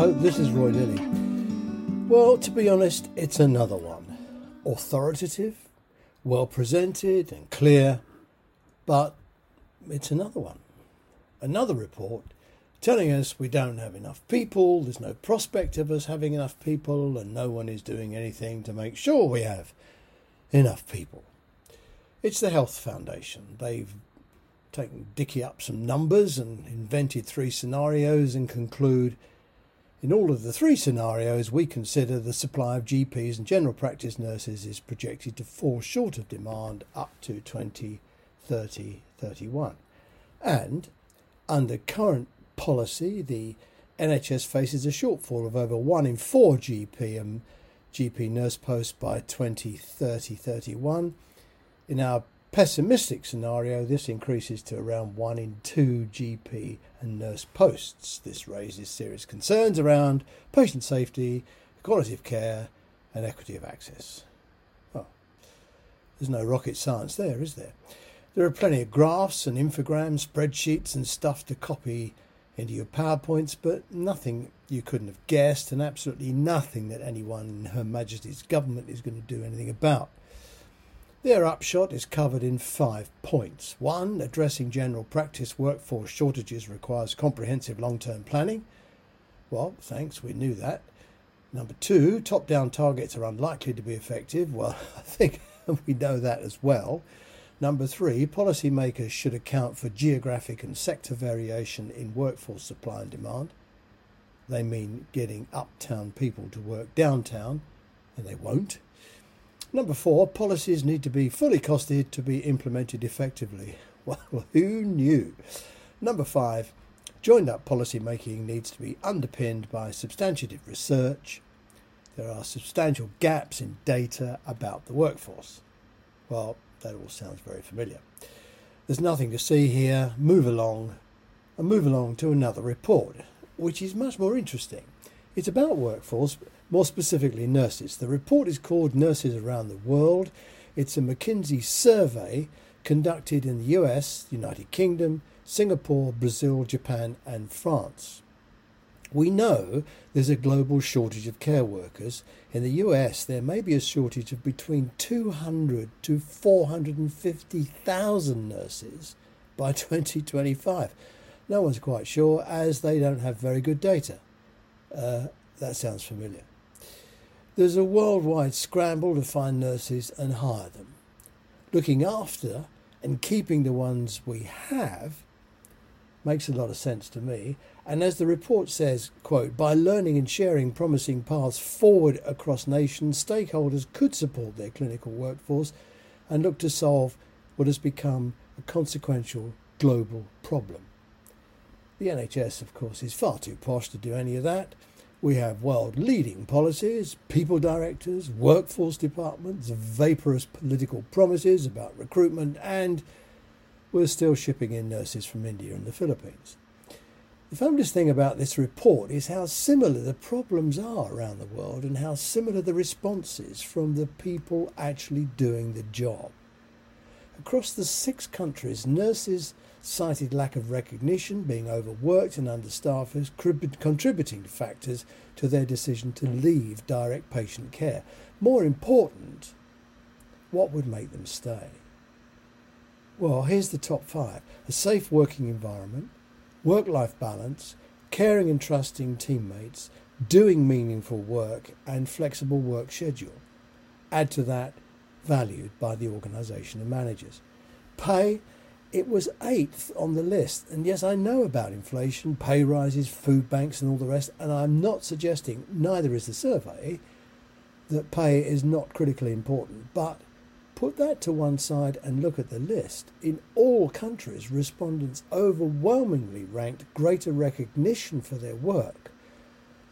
Hello, this is Roy Lilly. Well, to be honest, it's another one. Authoritative, well presented, and clear, but it's another one. Another report telling us we don't have enough people, there's no prospect of us having enough people, and no one is doing anything to make sure we have enough people. It's the Health Foundation. They've taken Dicky up some numbers and invented three scenarios and conclude in all of the three scenarios, we consider the supply of GPs and general practice nurses is projected to fall short of demand up to 2030 31. And under current policy, the NHS faces a shortfall of over one in four GP and um, GP nurse posts by 2030 31. In our pessimistic scenario, this increases to around one in two GP and nurse posts. This raises serious concerns around patient safety, quality of care, and equity of access. Well, there's no rocket science there, is there? There are plenty of graphs and infograms, spreadsheets, and stuff to copy into your PowerPoints, but nothing you couldn't have guessed, and absolutely nothing that anyone in Her Majesty's government is going to do anything about. Their upshot is covered in five points. One, addressing general practice workforce shortages requires comprehensive long term planning. Well, thanks, we knew that. Number two, top down targets are unlikely to be effective. Well, I think we know that as well. Number three, policymakers should account for geographic and sector variation in workforce supply and demand. They mean getting uptown people to work downtown, and they won't. Number four, policies need to be fully costed to be implemented effectively. Well, who knew? Number five, joined up policy making needs to be underpinned by substantive research. There are substantial gaps in data about the workforce. Well, that all sounds very familiar. There's nothing to see here. Move along and move along to another report, which is much more interesting. It's about workforce, more specifically nurses. The report is called Nurses Around the World. It's a McKinsey survey conducted in the US, United Kingdom, Singapore, Brazil, Japan, and France. We know there's a global shortage of care workers. In the US, there may be a shortage of between 200 to 450,000 nurses by 2025. No one's quite sure as they don't have very good data. Uh, that sounds familiar. There's a worldwide scramble to find nurses and hire them. Looking after and keeping the ones we have makes a lot of sense to me. And as the report says, quote, by learning and sharing promising paths forward across nations, stakeholders could support their clinical workforce and look to solve what has become a consequential global problem. The NHS, of course, is far too posh to do any of that. We have world leading policies, people directors, workforce departments, vaporous political promises about recruitment, and we're still shipping in nurses from India and the Philippines. The fabulous thing about this report is how similar the problems are around the world and how similar the responses from the people actually doing the job. Across the six countries, nurses cited lack of recognition, being overworked and understaffed as contributing factors to their decision to leave direct patient care. More important, what would make them stay? Well, here's the top five a safe working environment, work life balance, caring and trusting teammates, doing meaningful work, and flexible work schedule. Add to that, valued by the organisation and managers. Pay it was eighth on the list. And yes, I know about inflation, pay rises, food banks, and all the rest. And I'm not suggesting, neither is the survey, that pay is not critically important. But put that to one side and look at the list. In all countries, respondents overwhelmingly ranked greater recognition for their work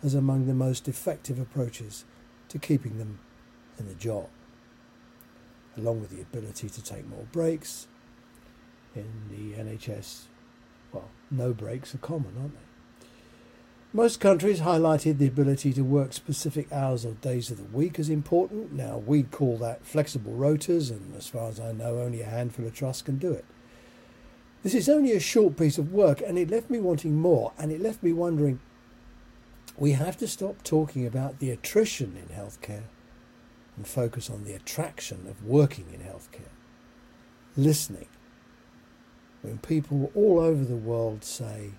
as among the most effective approaches to keeping them in the job, along with the ability to take more breaks in the NHS, well, no breaks are common, aren't they? Most countries highlighted the ability to work specific hours or days of the week as important. Now, we'd call that flexible rotas, and as far as I know, only a handful of trusts can do it. This is only a short piece of work, and it left me wanting more, and it left me wondering We have to stop talking about the attrition in healthcare and focus on the attraction of working in healthcare. Listening. When people all over the world say,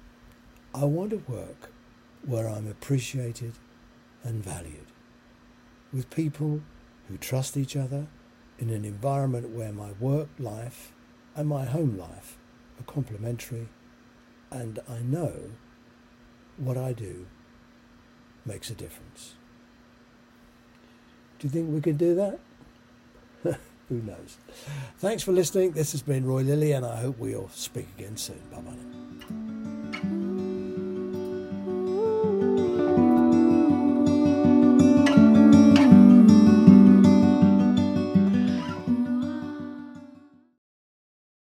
I want to work where I'm appreciated and valued, with people who trust each other in an environment where my work life and my home life are complementary, and I know what I do makes a difference. Do you think we could do that? Who knows? Thanks for listening. This has been Roy Lilly, and I hope we'll speak again soon. Bye bye.